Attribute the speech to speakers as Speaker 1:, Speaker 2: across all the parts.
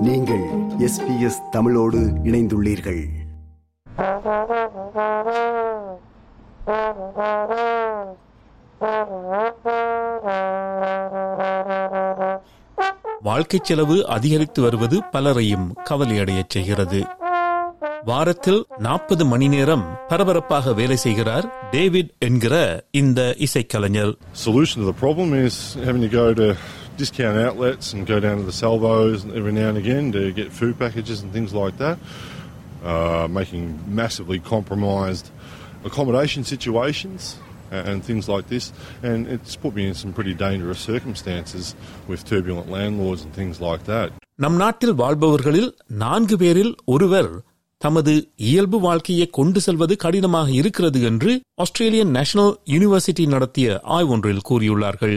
Speaker 1: நீங்கள் எஸ்பிஎஸ் தமிழோடு இணைந்துள்ளீர்கள்.
Speaker 2: வாழ்க்கைச் செலவு அதிகரித்து வருவது பலரையும் கவலையடையச் செய்கிறது. வாரத்தில் நாற்பது மணி நேரம் பரபரப்பாக வேலை செய்கிறார் டேவிட் என்கிற இந்த இசைக்கலைஞர்.
Speaker 3: Solution to the problem is having to go to discount outlets and go down to the salvos every now and again to get food packages and things like that, uh, making massively compromised accommodation situations and, and things like this. And it's put me in some pretty dangerous circumstances with turbulent landlords and things like that.
Speaker 2: நம் நாட்டில் வாழ்பவர்களில் நான்கு பேரில் ஒருவர் தமது இயல்பு வாழ்க்கையை கொண்டு செல்வது கடினமாக இருக்கிறது என்று ஆஸ்திரேலியன் நேஷனல் யூனிவர்சிட்டி நடத்திய ஆய்வொன்றில் கூறியுள்ளார்கள்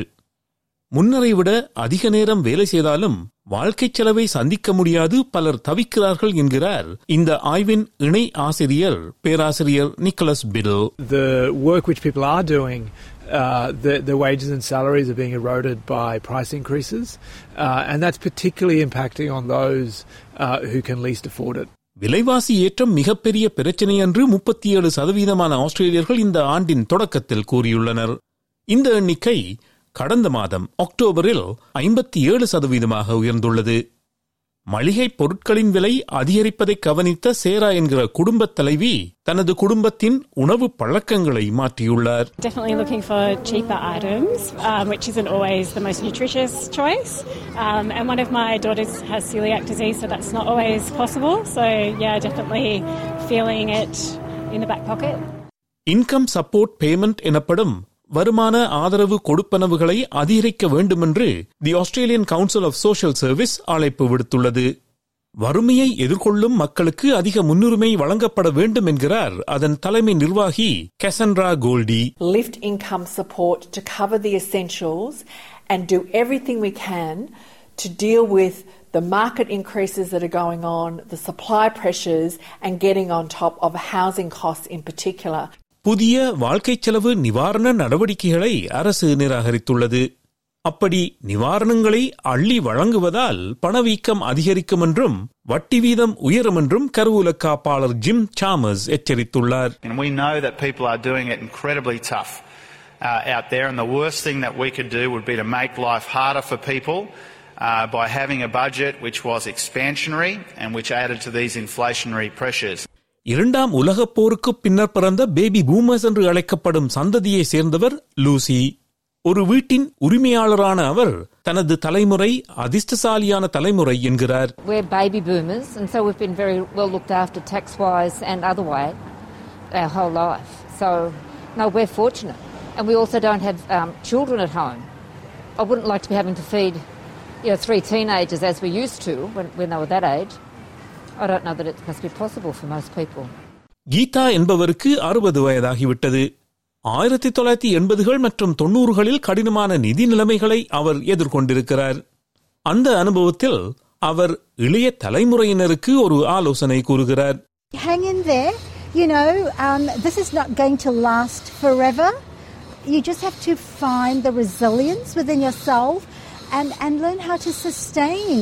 Speaker 2: முன்னரை விட அதிக நேரம் வேலை செய்தாலும் வாழ்க்கைச் செலவை சந்திக்க முடியாது பலர் தவிக்கிறார்கள் என்கிறார் இந்த ஆய்வின் இணை ஆசிரியர் பேராசிரியர் Nicholas Bill
Speaker 4: the work which people are doing, uh, the, the wages and salaries are being eroded by price increases, uh, and that's particularly impacting on those uh, who can least afford it.
Speaker 2: விலைவாசி ஏற்றம் மிகப்பெரிய பிரச்சனை என்று முப்பத்தி ஏழு சதவீதமான ஆஸ்திரேலியர்கள் இந்த ஆண்டின் தொடக்கத்தில் கூறியுள்ளனர் இந்த எண்ணிக்கை கடந்த மாதம் அக்டோபரில் ஐம்பத்தி ஏழு சதவீதமாக உயர்ந்துள்ளது மளிகை பொருட்களின் விலை அதிகரிப்பதை கவனித்த சேரா என்கிற குடும்பத் தலைவி தனது குடும்பத்தின் உணவு பழக்கங்களை மாற்றியுள்ளார்
Speaker 5: Definitely looking for cheaper items, um, which isn't always the most nutritious choice. Um, and one of my daughters has celiac disease, so that's not always possible. So, yeah, definitely feeling it in the back pocket.
Speaker 2: Income support payment எனப்படும் வருமான ஆதரவு கொடுப்பனவுகளை அதிகரிக்க வேண்டுமென்று the Australian council of social service அழைப்பு விடுத்துள்ளது வறுமையை எதிர்கொள்ளும் மக்களுக்கு அதிக முன்னுரிமை வழங்கப்பட வேண்டும் என்கிறார் அதன் தலைமை நிர்வாகி Cassandra Goldie
Speaker 6: lift income support to cover the essentials and do everything we can to deal with the market increases that are going on, the supply pressures, and getting on top of housing costs in particular.
Speaker 2: புதிய வாழ்க்கைச் செலவு நிவாரண நடவடிக்கைகளை அரசு நிராகரித்துள்ளது அப்படி நிவாரணங்களை அள்ளி வழங்குவதால் பணவீக்கம் அதிகரிக்கும் என்றும் வட்டி வீதம் உயரும் என்றும் கருவூல காப்பாளர் ஜிம் சாமஸ் எச்சரித்துள்ளார்
Speaker 7: uh, out there, and the worst thing that we could do would be to make life harder for people uh, by having a budget which was expansionary and which added to these inflationary pressures.
Speaker 2: இரண்டாம் உலகப் போருக்கு பின்னர் பிறந்த baby boomers என்று அழைக்கப்படும் சந்ததியை சேர்ந்தவர் Lucy ஒரு வீட்டின் உரிமையாளரான அவர் தனது தலைமுறை அதிர்ஷ்டசாலியான தலைமுறை என்கிறார்
Speaker 8: We're baby boomers, and so we've been very well looked after tax wise and other way our whole life. So, no, we're fortunate. And we also don't have um, children at home. I wouldn't like to be having to feed you know, three teenagers as we used to when, when they were that age. I don't know that it must be possible for most people.
Speaker 2: Geetha என்பவருக்கு அறுபது வயதாகிவிட்டது ஆயிரத்தி தொள்ளாயிரத்தி எண்பதுகள் மற்றும் தொன்னூறுகளில் கடினமான நிதி நிலைமைகளை அவர் எதிர்கொண்டிருக்கிறார் அந்த அனுபவத்தில் அவர் இளைய தலைமுறையினருக்கு ஒரு ஆலோசனை கூறுகிறார்
Speaker 9: hang in there. You know, um, this is not going to last forever. You just have to find the resilience within yourself and, and learn how to sustain.